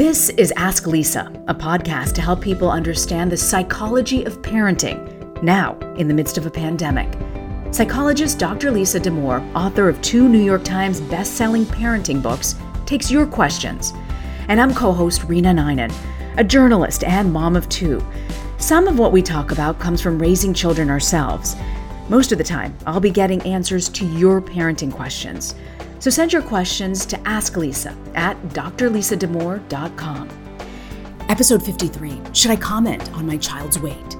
This is Ask Lisa, a podcast to help people understand the psychology of parenting now in the midst of a pandemic. Psychologist Dr. Lisa Damour, author of two New York Times best-selling parenting books, takes your questions. And I'm co-host Rena Ninan, a journalist and mom of two. Some of what we talk about comes from raising children ourselves. Most of the time, I'll be getting answers to your parenting questions. So send your questions to Ask Lisa at drlisadamour.com. Episode 53 Should I comment on my child's weight?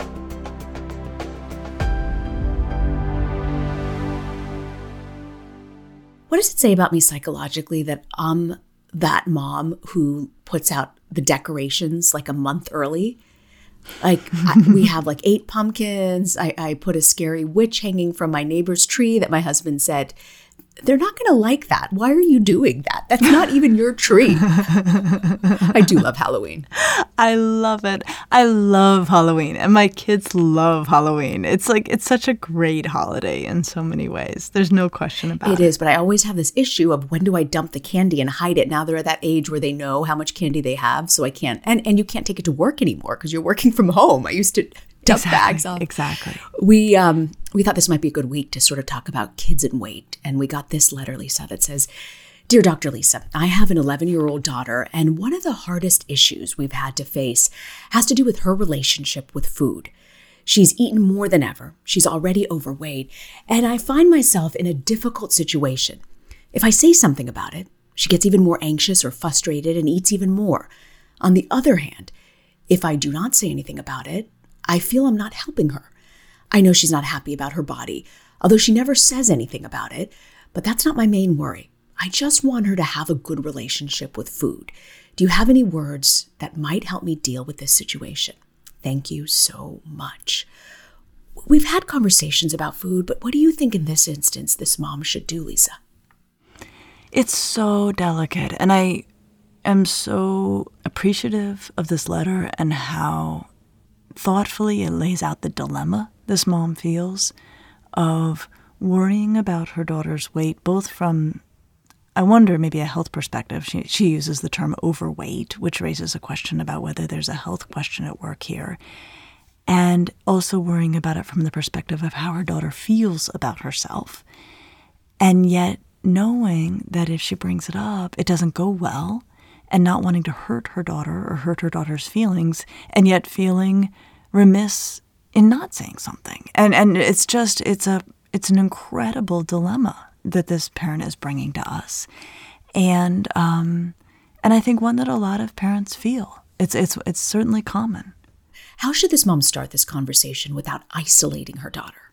What does it say about me psychologically that I'm that mom who puts out the decorations like a month early? Like I, we have like eight pumpkins. I, I put a scary witch hanging from my neighbor's tree that my husband said they're not going to like that. Why are you doing that? That's not even your tree. I do love Halloween. I love it. I love Halloween, and my kids love Halloween. It's like it's such a great holiday in so many ways. There's no question about it. It is, but I always have this issue of when do I dump the candy and hide it? Now they're at that age where they know how much candy they have, so I can't. And and you can't take it to work anymore because you're working from home. I used to dump exactly, bags off. Exactly. We um we thought this might be a good week to sort of talk about kids and weight, and we got this letter, Lisa, that says. Dear Dr. Lisa, I have an 11 year old daughter, and one of the hardest issues we've had to face has to do with her relationship with food. She's eaten more than ever. She's already overweight, and I find myself in a difficult situation. If I say something about it, she gets even more anxious or frustrated and eats even more. On the other hand, if I do not say anything about it, I feel I'm not helping her. I know she's not happy about her body, although she never says anything about it, but that's not my main worry. I just want her to have a good relationship with food. Do you have any words that might help me deal with this situation? Thank you so much. We've had conversations about food, but what do you think in this instance this mom should do, Lisa? It's so delicate, and I am so appreciative of this letter and how thoughtfully it lays out the dilemma this mom feels of worrying about her daughter's weight, both from I wonder maybe a health perspective. She, she uses the term overweight, which raises a question about whether there's a health question at work here. And also worrying about it from the perspective of how her daughter feels about herself. And yet knowing that if she brings it up, it doesn't go well, and not wanting to hurt her daughter or hurt her daughter's feelings, and yet feeling remiss in not saying something. And and it's just it's a it's an incredible dilemma that this parent is bringing to us, and um, and I think one that a lot of parents feel. It's it's it's certainly common. How should this mom start this conversation without isolating her daughter?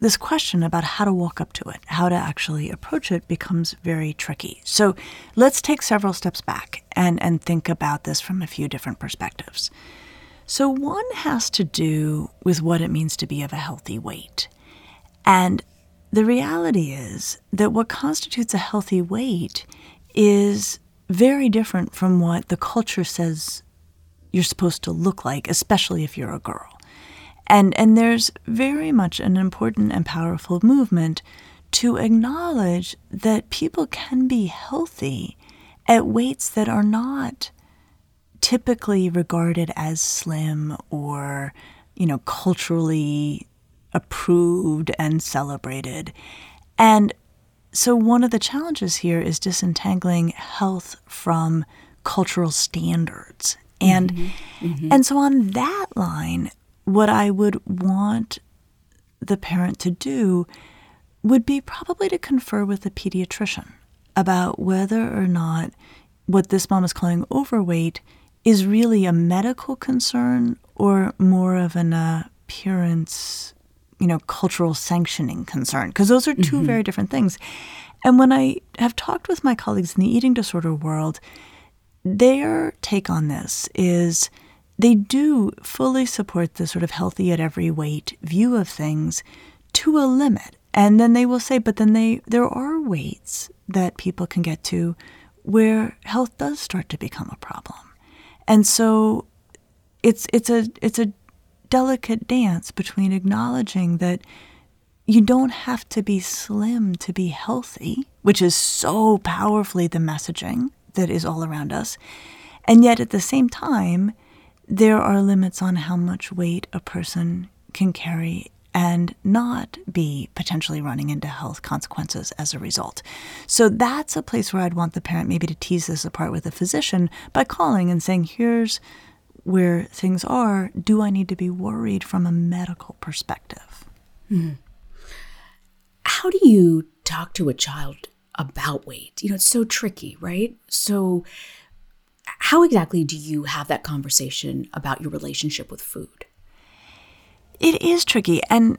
This question about how to walk up to it, how to actually approach it, becomes very tricky. So let's take several steps back and, and think about this from a few different perspectives. So, one has to do with what it means to be of a healthy weight. And the reality is that what constitutes a healthy weight is very different from what the culture says you're supposed to look like, especially if you're a girl. And, and there's very much an important and powerful movement to acknowledge that people can be healthy at weights that are not typically regarded as slim or, you know, culturally approved and celebrated. And so one of the challenges here is disentangling health from cultural standards. And mm-hmm. Mm-hmm. and so on that line, what I would want the parent to do would be probably to confer with a pediatrician about whether or not what this mom is calling overweight is really a medical concern or more of an appearance, you know, cultural sanctioning concern, because those are 2 mm-hmm. very different things. And when I have talked with my colleagues in the eating disorder world, their take on this is they do fully support the sort of healthy at every weight view of things to a limit. And then they will say, but then they there are weights that people can get to where health does start to become a problem. And so it's it's a it's a delicate dance between acknowledging that you don't have to be slim to be healthy, which is so powerfully the messaging that is all around us. And yet at the same time, there are limits on how much weight a person can carry and not be potentially running into health consequences as a result. So that's a place where I'd want the parent maybe to tease this apart with a physician by calling and saying, here's where things are. Do I need to be worried from a medical perspective? Mm. How do you talk to a child about weight? You know, it's so tricky, right? So, how exactly do you have that conversation about your relationship with food? It is tricky. And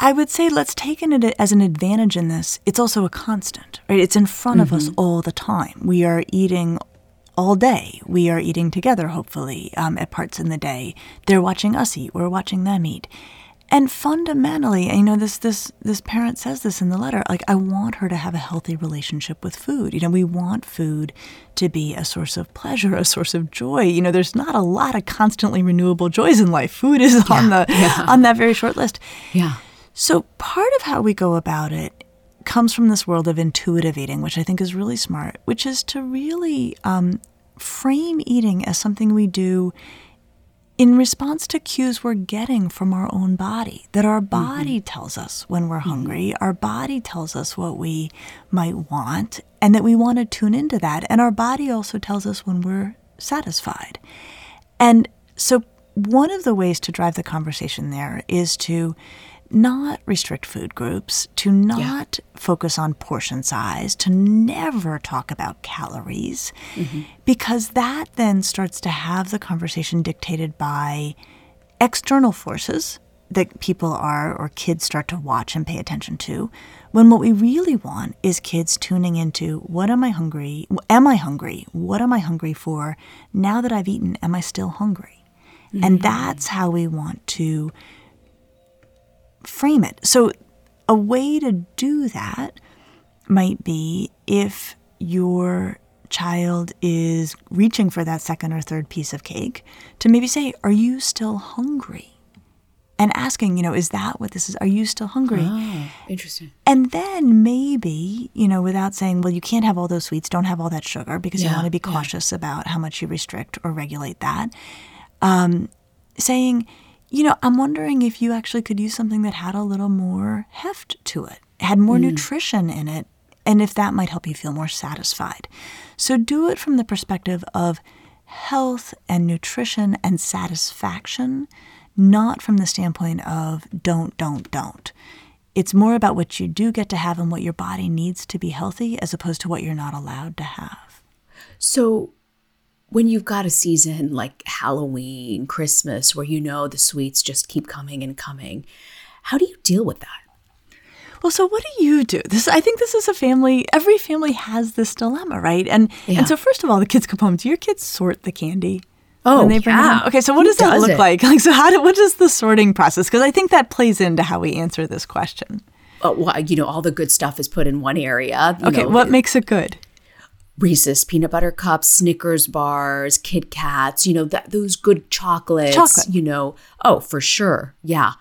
I would say let's take it as an advantage in this. It's also a constant, right? It's in front mm-hmm. of us mm-hmm. all the time. We are eating all day. We are eating together, hopefully, um, at parts in the day. They're watching us eat. We're watching them eat. And fundamentally, you know, this this this parent says this in the letter. Like, I want her to have a healthy relationship with food. You know, we want food to be a source of pleasure, a source of joy. You know, there's not a lot of constantly renewable joys in life. Food is yeah, on the yeah. on that very short list. Yeah. So part of how we go about it comes from this world of intuitive eating, which I think is really smart, which is to really um, frame eating as something we do in response to cues we're getting from our own body, that our mm-hmm. body mm-hmm. tells us when we're mm-hmm. hungry, our body tells us what we might want, and that we want to tune into that. And our body also tells us when we're satisfied. And so, one of the ways to drive the conversation there is to not restrict food groups, to not yeah. focus on portion size, to never talk about calories, mm-hmm. because that then starts to have the conversation dictated by external forces that people are or kids start to watch and pay attention to. When what we really want is kids tuning into what am I hungry? Am I hungry? What am I hungry for? Now that I've eaten, am I still hungry? Mm-hmm. And that's how we want to frame it. So, a way to do that might be if your child is reaching for that second or third piece of cake, to maybe say, Are you still hungry? And asking, you know, is that what this is? Are you still hungry? Oh, interesting. And then maybe, you know, without saying, well, you can't have all those sweets, don't have all that sugar, because yeah, you want to be cautious yeah. about how much you restrict or regulate that. Um, saying, you know, I'm wondering if you actually could use something that had a little more heft to it, had more mm. nutrition in it, and if that might help you feel more satisfied. So do it from the perspective of health and nutrition and satisfaction, not from the standpoint of don't, don't, don't. It's more about what you do get to have and what your body needs to be healthy as opposed to what you're not allowed to have. So, when you've got a season like Halloween, Christmas, where you know the sweets just keep coming and coming, how do you deal with that? Well, so what do you do? This I think this is a family every family has this dilemma, right? And yeah. and so first of all, the kids come home. Do your kids sort the candy? Oh, when they bring it yeah. Okay, so what Who does that does look it? like? Like, so how do, what is the sorting process? Because I think that plays into how we answer this question. Uh, well, you know, all the good stuff is put in one area. you Okay, know, what makes it good? Reese's peanut butter cups, Snickers bars, Kit Kats, you know, that those good chocolates, Chocolate. you know. Oh, for sure. Yeah.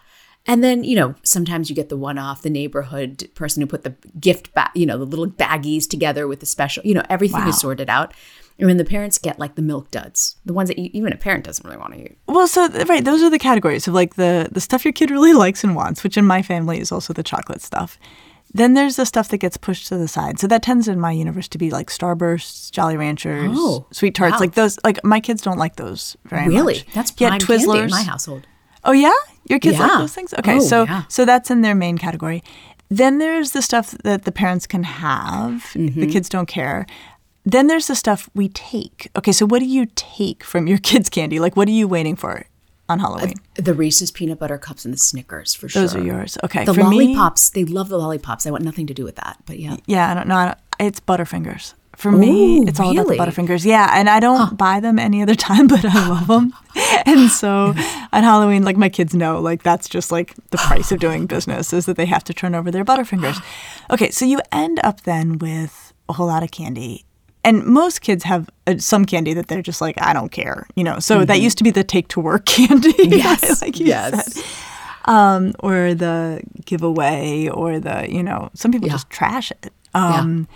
And then, you know, sometimes you get the one off, the neighborhood person who put the gift bag, you know, the little baggies together with the special, you know, everything Wow. is sorted out. And then the parents get like the milk duds, the ones that you, even a parent doesn't really want to eat. Well, so right, those are the categories of like the the stuff your kid really likes and wants, which in my family is also the chocolate stuff. Then there's the stuff that gets pushed to the side. So that tends in my universe to be like Starbursts, Jolly Ranchers, Oh, Sweet Tarts, wow. like those. Like my kids don't like those very Really? much. Really, that's yeah, prime candy Twizzlers in my household. Oh yeah, your kids like those things. Okay, Oh, so yeah. so that's in their main category. Then there's the stuff that the parents can have. Mm-hmm. The kids don't care. Then there's the stuff we take. Okay, so what do you take from your kids' candy? Like, what are you waiting for on Halloween? The Reese's peanut butter cups and the Snickers for Those sure. Those are yours. Okay, The for me- lollipops, they love the lollipops. I want nothing to do with that. But yeah. Yeah, I don't know. It's Butterfingers. For me, Ooh, it's all about the? Butterfingers. Yeah, and I don't buy them any other time, but I love them. and so on Halloween, like my kids know, like that's just like the price of doing business is that they have to turn over their Butterfingers. Okay, so you end up then with a whole lot of candy. And most kids have uh, some candy that they're just like, I don't care, you know. So that used to be the take to work candy. Mm-hmm. Yes, like yes. said um, or the giveaway, or the you know, some people Yeah. just trash it. Um,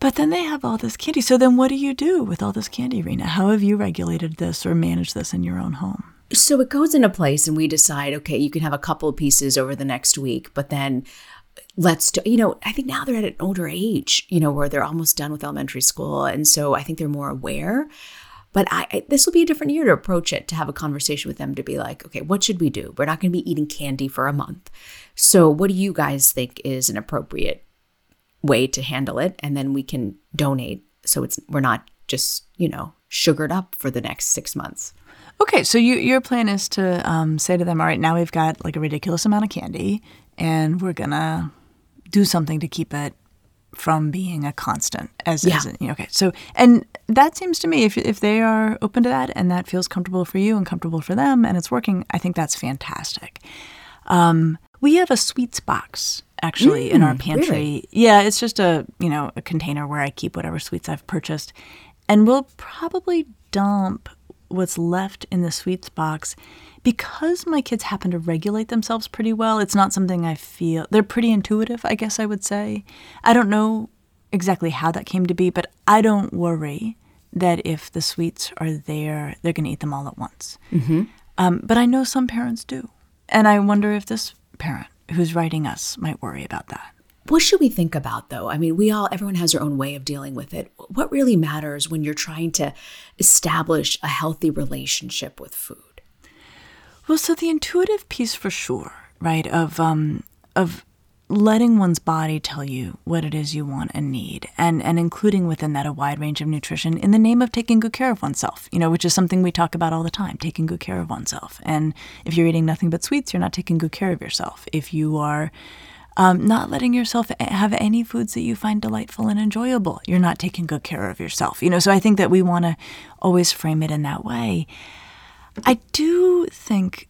But then they have all this candy. So then, what do you do with all this candy, Rena? How have you regulated this or managed this in your own home? So it goes into place, and we decide, okay, you can have a couple of pieces over the next week, but then let's do, you know, I think now they're at an older age, you know, where they're almost done with elementary school. And so I think they're more aware. But I, I this will be a different year to approach it, to have a conversation with them, to be like, okay, what should we do? We're not going to be eating candy for a month. So what do you guys think is an appropriate way to handle it? And then we can donate. So it's, we're not just, you know, sugared up for the next six months. Okay, so you, your plan is to um, say to them, all right, now we've got like a ridiculous amount of candy, and we're gonna do something to keep it from being a constant. As, as Yeah. you know, okay, so and that seems to me if if they are open to that and that feels comfortable for you and comfortable for them and it's working, I think that's fantastic. Um, we have a sweets box actually in our pantry. Mm, really? Yeah, it's just a you know a container where I keep whatever sweets I've purchased, and we'll probably dump what's left in the sweets box because my kids happen to regulate themselves pretty well. It's not something I feel they're pretty intuitive. I guess I would say. I don't know exactly how that came to be, but I don't worry that if the sweets are there, they're going to eat them all at once. Mm-hmm. Um, but I know some parents do, and I wonder if this parent who's writing us might worry about that. What should we think about though? I mean, we all, everyone has their own way of dealing with it. What really matters when you're trying to establish a healthy relationship with food? Well, so the intuitive piece for sure, right? Of um of letting one's body tell you what it is you want and need and and including within that a wide range of nutrition in the name of taking good care of oneself you know which is something we talk about all the time taking good care of oneself. And if you're eating nothing but sweets you're not taking good care of yourself. If you are um, not letting yourself have any foods that you find delightful and enjoyable you're not taking good care of yourself you know. So i think that we want to always frame it in that way I do think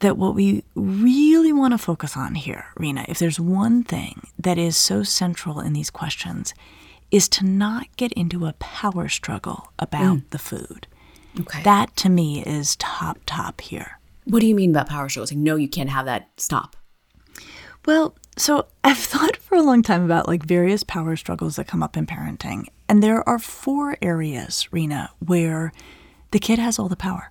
that what we really want to focus on here, Rena, if there's one thing that is so central in these questions, is to not get into a power struggle about mm. the food. Okay. That to me is top, top here. what do you mean about power struggles? Like, no, you can't have that. Stop. Well, so I've thought for a long time about like various power struggles that come up in parenting. And there are four areas, Rena, where the kid has all the power.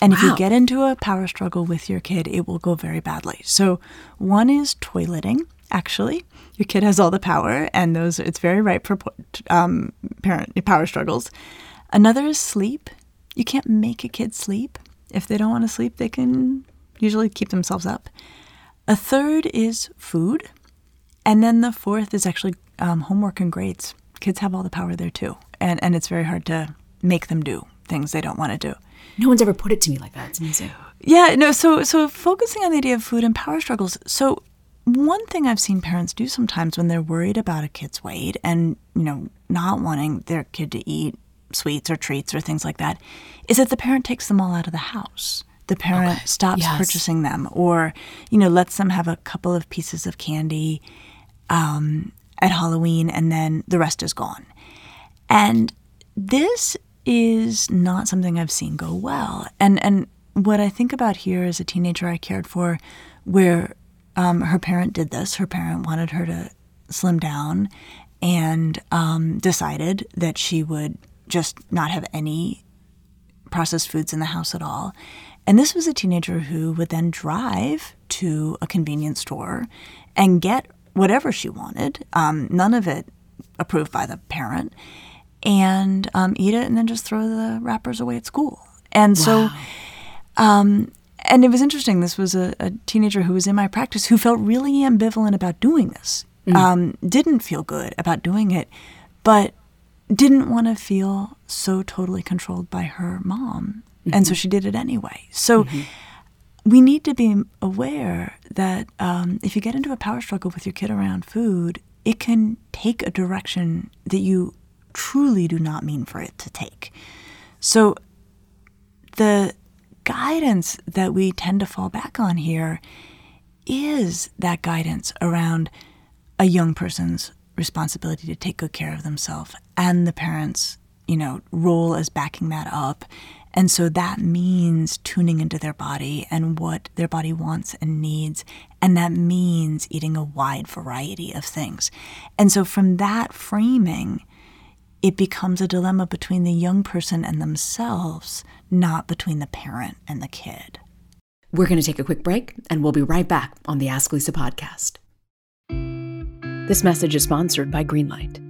And if you get into a power struggle with your kid, it will go very badly. So one is toileting. Actually, your kid has all the power, and those it's very ripe for um, parent power struggles. Another is sleep. You can't make a kid sleep. If they don't want to sleep, they can usually keep themselves up. A third is food. And then the fourth is actually um, homework and grades. Kids have all the power there too. And, and it's very hard to make them do things they don't want to do. No one's ever put it to me like that. It's amazing. Yeah, no, so so focusing on the idea of food and power struggles. So one thing I've seen parents do sometimes when they're worried about a kid's weight and, you know, not wanting their kid to eat sweets or treats or things like that is that the parent takes them all out of the house. The parent Okay. stops Yes. purchasing them or, you know, lets them have a couple of pieces of candy um, at Halloween and then the rest is gone. And this is not something I've seen go well. And and what I think about here is a teenager I cared for, where um, her parent did this. Her parent wanted her to slim down, and um, decided that she would just not have any processed foods in the house at all. And this was a teenager who would then drive to a convenience store and get whatever she wanted, um, none of it approved by the parent, and um, eat it and then just throw the wrappers away at school. And so, um, and it was interesting. This was a, a teenager who was in my practice who felt really ambivalent about doing this, um, didn't feel good about doing it, but didn't want to feel so totally controlled by her mom. And so she did it anyway. So we need to be aware that um, if you get into a power struggle with your kid around food, it can take a direction that you truly do not mean for it to take. So the guidance that we tend to fall back on here is that guidance around a young person's responsibility to take good care of themselves and the parents, you know, role as backing that up. And so that means tuning into their body and what their body wants and needs. And that means eating a wide variety of things. And so from that framing, it becomes a dilemma between the young person and themselves, not between the parent and the kid. We're going to take a quick break and we'll be right back on the Ask Lisa podcast. This message is sponsored by Greenlight.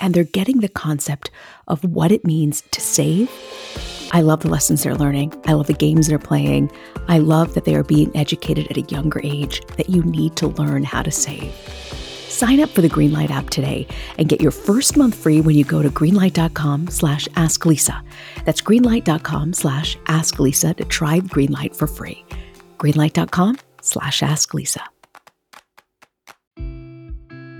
and they're getting the concept of what it means to save. I love the lessons they're learning. I love the games they're playing. I love that they are being educated at a younger age that you need to learn how to save. Sign up for the Greenlight app today and get your first month free when you go to greenlight.com slash asklisa. That's greenlight.com slash asklisa to try Greenlight for free. greenlight.com slash asklisa.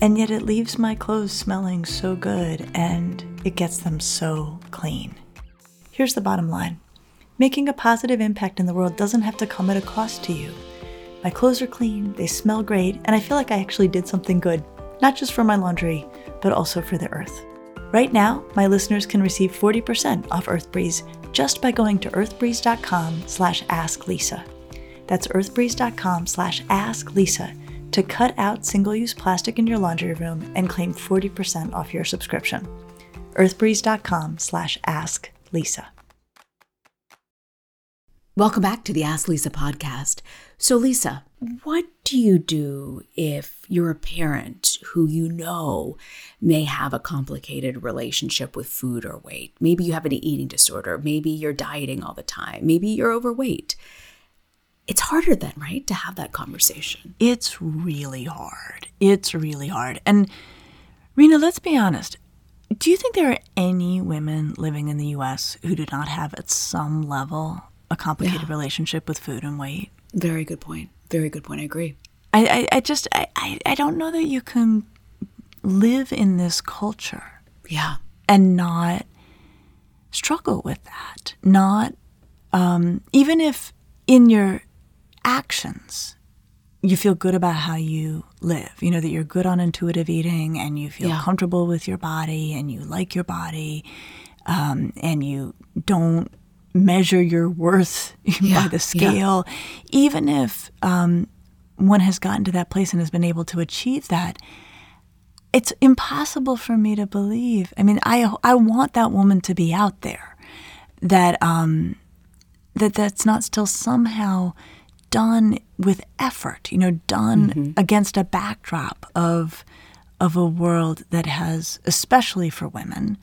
and yet it leaves my clothes smelling so good and it gets them so clean. Here's the bottom line making a positive impact in the world doesn't have to come at a cost to you. My clothes are clean, they smell great, and I feel like I actually did something good, not just for my laundry, but also for the earth. Right now, my listeners can receive 40% off EarthBreeze just by going to earthbreeze.com slash asklisa. That's earthbreeze.com slash asklisa to cut out single-use plastic in your laundry room and claim 40% off your subscription. earthbreeze.com slash asklisa. Welcome back to the Ask Lisa podcast. So, Lisa, what do you do if you're a parent who you know may have a complicated relationship with food or weight? Maybe you have an eating disorder. Maybe you're dieting all the time. Maybe you're overweight. It's harder then, right, to have that conversation. It's really hard. It's really hard. And, Rena, let's be honest. Do you think there are any women living in the US who do not have at some level a complicated yeah. relationship with food and weight. Very good point. Very good point. I agree. I, I, I just I, I, I don't know that you can live in this culture. Yeah. And not struggle with that. Not um, even if in your actions you feel good about how you live. You know that you're good on intuitive eating and you feel yeah. comfortable with your body and you like your body um, and you don't measure your worth yeah, by the scale, yeah. even if um, one has gotten to that place and has been able to achieve that, it's impossible for me to believe. I mean, I I want that woman to be out there, that um, that that's not still somehow done with effort. You know, done mm-hmm. against a backdrop of of a world that has, especially for women,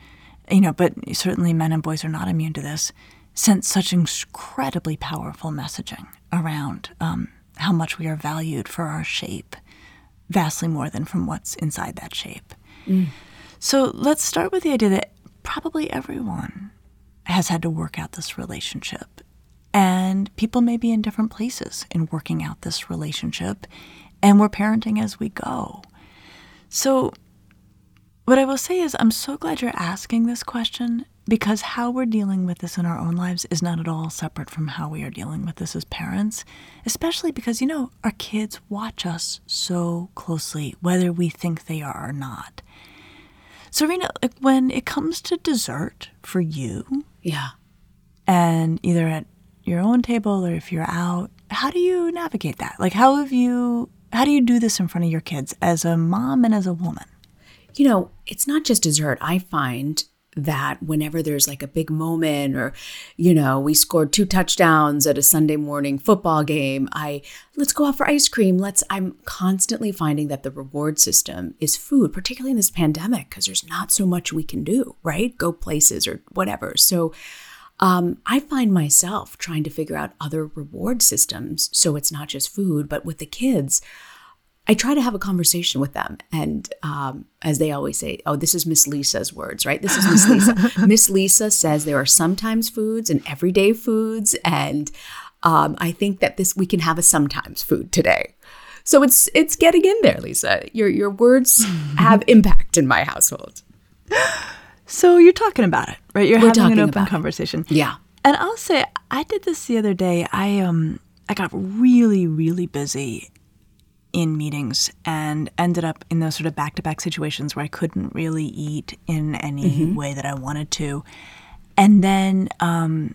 you know, but certainly men and boys are not immune to this sent such incredibly powerful messaging around um, how much we are valued for our shape, vastly more than from what's inside that shape. Mm. So let's start with the idea that probably everyone has had to work out this relationship. And people may be in different places in working out this relationship, and we're parenting as we go. So, what I will say is, I'm so glad you're asking this question because how we're dealing with this in our own lives is not at all separate from how we are dealing with this as parents, especially because, you know, our kids watch us so closely, whether we think they are or not. Serena, like when it comes to dessert for you, yeah, and either at your own table or if you're out, how do you navigate that? Like, how have you, how do you do this in front of your kids as a mom and as a woman? You know, it's not just dessert. I find that whenever there's like a big moment or you know we scored two touchdowns at a sunday morning football game i let's go out for ice cream let's i'm constantly finding that the reward system is food particularly in this pandemic because there's not so much we can do right go places or whatever so um, I find myself trying to figure out other reward systems so it's not just food, but with the kids, I try to have a conversation with them. And um, as they always say, oh, this is Miss Lisa's words, right? This is Miss Lisa. Miss Lisa says there are sometimes foods and everyday foods. And um, I think that this we can have a sometimes food today. So it's it's getting in there, Lisa. Your your words have impact in my household. So you're talking about it, right? You're We're having an open conversation. It. Yeah. And I'll say I did this the other day. I um I got really really busy in meetings and ended up in those sort of back to back situations where I couldn't really eat in any mm-hmm. way that I wanted to. And then um,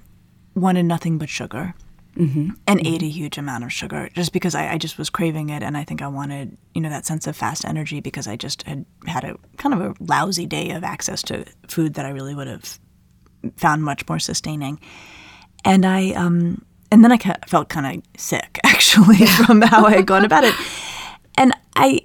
wanted nothing but sugar. Mm-hmm. and mm-hmm. ate a huge amount of sugar just because I, I, just was craving it and I think I wanted you know that sense of fast energy because I just had had a kind of a lousy day of access to food that I really would have found much more sustaining and I um and then I felt kind of sick actually from how I had gone about it. And I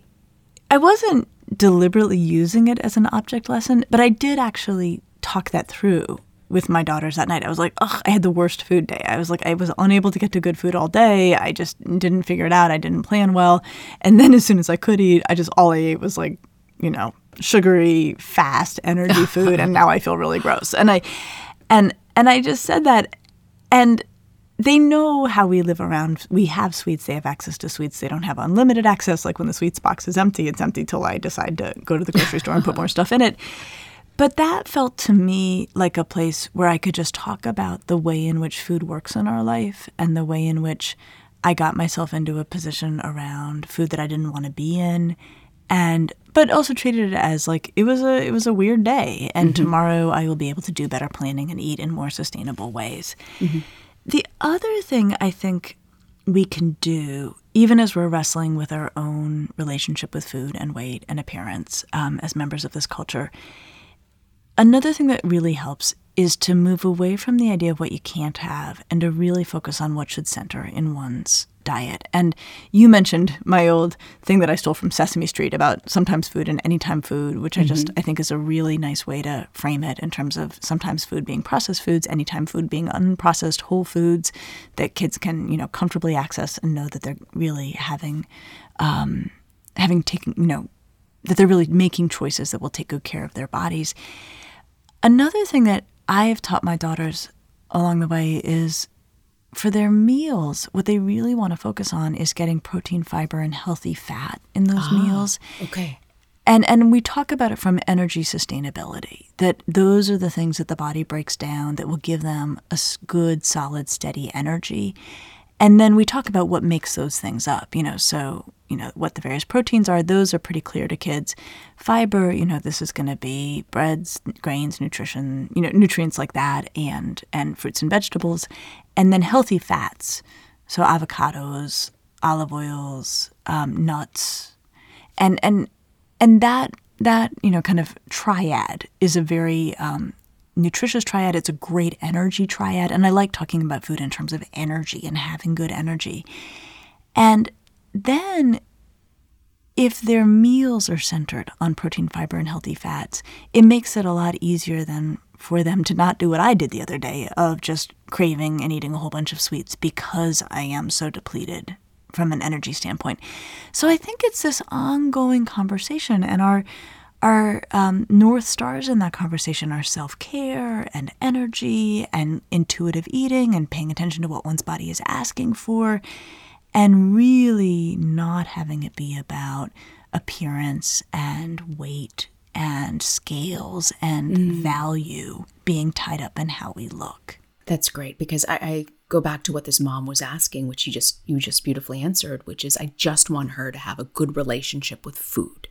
I wasn't deliberately using it as an object lesson, but I did actually talk that through with my daughters that night. I was like, ugh, I had the worst food day. I was like, I was unable to get to good food all day. I just didn't figure it out. I didn't plan well. And then as soon as I could eat, I just all I ate was like, you know, sugary, fast energy food. and now I feel really gross. And I and and I just said that and they know how we live around. We have sweets. They have access to sweets. They don't have unlimited access. Like when the sweets box is empty, it's empty till I decide to go to the grocery store and put more stuff in it. But that felt to me like a place where I could just talk about the way in which food works in our life and the way in which I got myself into a position around food that I didn't want to be in and but also treated it as like it was a it was a weird day and mm-hmm. tomorrow I will be able to do better planning and eat in more sustainable ways. Mm-hmm. The other thing I think we can do, even as we're wrestling with our own relationship with food and weight and appearance um, as members of this culture, another thing that really helps is to move away from the idea of what you can't have and to really focus on what should center in one's diet. And you mentioned my old thing that I stole from Sesame Street about sometimes food and anytime food, which mm-hmm. I just mm-hmm. I think is a really nice way to frame it in terms of sometimes food being processed foods, anytime food being unprocessed whole foods that kids can you know comfortably access and know that they're really having um, having taken you know that they're really making choices that will take good care of their bodies. Another thing that I have taught my daughters along the way is for their meals, what they really want to focus on is getting protein, fiber, and healthy fat in those ah, meals. Okay. And and we talk about it from energy sustainability. That those are the things that the body breaks down that will give them a good, solid, steady energy. And then we talk about what makes those things up, you know, so, you know, what the various proteins are, those are pretty clear to kids. Fiber, you know, this is going to be breads, grains, nutrition, you know, nutrients like that and and fruits and vegetables. And then healthy fats, so avocados, olive oils, um, nuts. And and and that that, you know, kind of triad is a very um, nutritious triad. It's a great energy triad. And I like talking about food in terms of energy and having good energy. And then if their meals are centered on protein, fiber, and healthy fats, it makes it a lot easier than for them to not do what I did the other day of just craving and eating a whole bunch of sweets because I am so depleted from an energy standpoint. So I think it's this ongoing conversation, and our our um, north stars in that conversation are self care and energy and intuitive eating and paying attention to what one's body is asking for, and really not having it be about appearance and weight and scales and mm. value being tied up in how we look. That's great because I, I, go back to what this mom was asking, which you just you just beautifully answered, which is I just want her to have a good relationship with food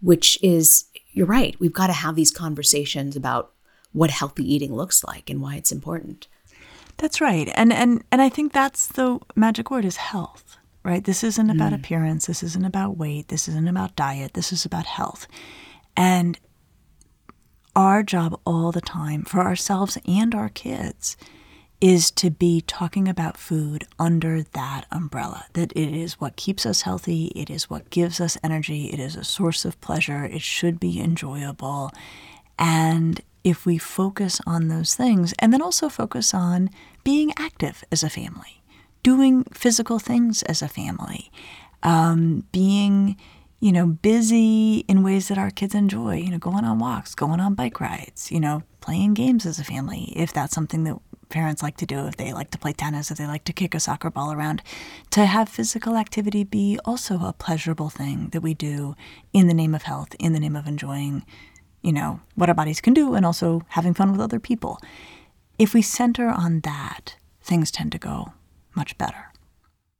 which is, you're right, we've got to have these conversations about what healthy eating looks like and why it's important. That's right. And and and I think that's the magic word is health, right? This isn't about mm. appearance, this isn't about weight, this isn't about diet, this is about health. And our job all the time for ourselves and our kids is to be talking about food under that umbrella. That it is what keeps us healthy, it is what gives us energy, it is a source of pleasure, it should be enjoyable. And if we focus on those things, and then also focus on being active as a family, doing physical things as a family, um, being you know, busy in ways that our kids enjoy, you know, going on walks, going on bike rides, you know, playing games as a family, if that's something that parents like to do if they like to play tennis, if they like to kick a soccer ball around, to have physical activity be also a pleasurable thing that we do in the name of health, in the name of enjoying, you know, what our bodies can do and also having fun with other people. If we center on that, things tend to go much better.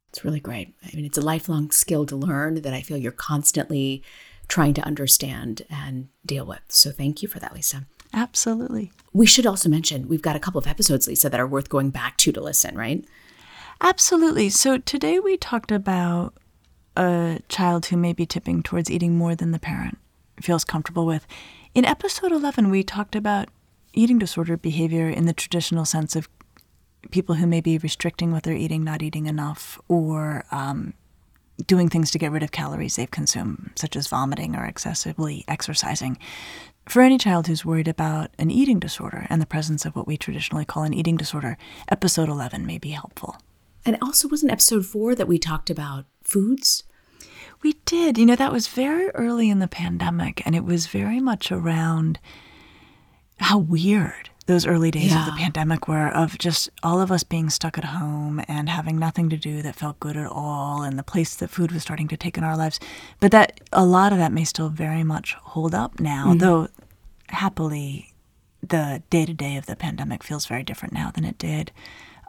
It's really great. I mean, it's a lifelong skill to learn that I feel you're constantly trying to understand and deal with. So thank you for that, Lisa. Absolutely. We should also mention we've got a couple of episodes, Lisa, that are worth going back to to listen, right? Absolutely. So today we talked about a child who may be tipping towards eating more than the parent feels comfortable with. In episode 11, we talked about eating disorder behavior in the traditional sense of people who may be restricting what they're eating, not eating enough, or um, doing things to get rid of calories they've consumed, such as vomiting or excessively exercising. For any child who's worried about an eating disorder and the presence of what we traditionally call an eating disorder, episode 11 may be helpful. And also was in episode 4 that we talked about foods. We did. You know, that was very early in the pandemic, and it was very much around how weird those early days yeah. of the pandemic were of just all of us being stuck at home and having nothing to do that felt good at all and the place that food was starting to take in our lives but that a lot of that may still very much hold up now mm-hmm. though happily the day-to-day of the pandemic feels very different now than it did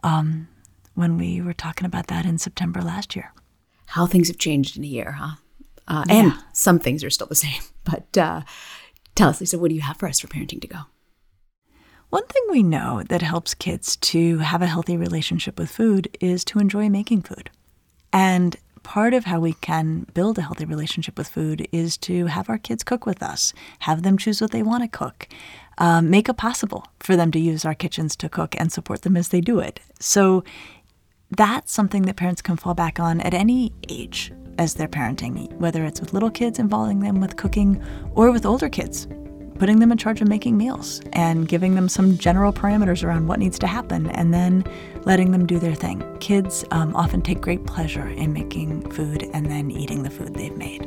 um, when we were talking about that in september last year how things have changed in a year huh uh, yeah. and some things are still the same but uh, tell us lisa what do you have for us for parenting to go one thing we know that helps kids to have a healthy relationship with food is to enjoy making food. And part of how we can build a healthy relationship with food is to have our kids cook with us, have them choose what they want to cook, um, make it possible for them to use our kitchens to cook and support them as they do it. So that's something that parents can fall back on at any age as they're parenting, whether it's with little kids, involving them with cooking, or with older kids, putting them in charge of making meals and giving them some general parameters around what needs to happen and then letting them do their thing. Kids um, often take great pleasure in making food and then eating the food they've made.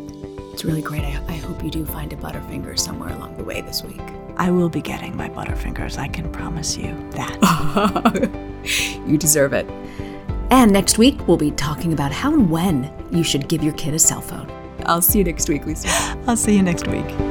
It's really great. I, I hope you do find a Butterfinger somewhere along the way this week. I will be getting my Butterfingers, I can promise you that. you deserve it. And next week, we'll be talking about how and when you should give your kid a cell phone. I'll see you next week, Lisa. I'll see you next week.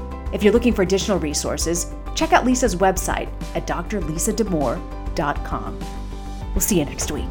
If you're looking for additional resources, check out Lisa's website at drlisadamour.com. We'll see you next week.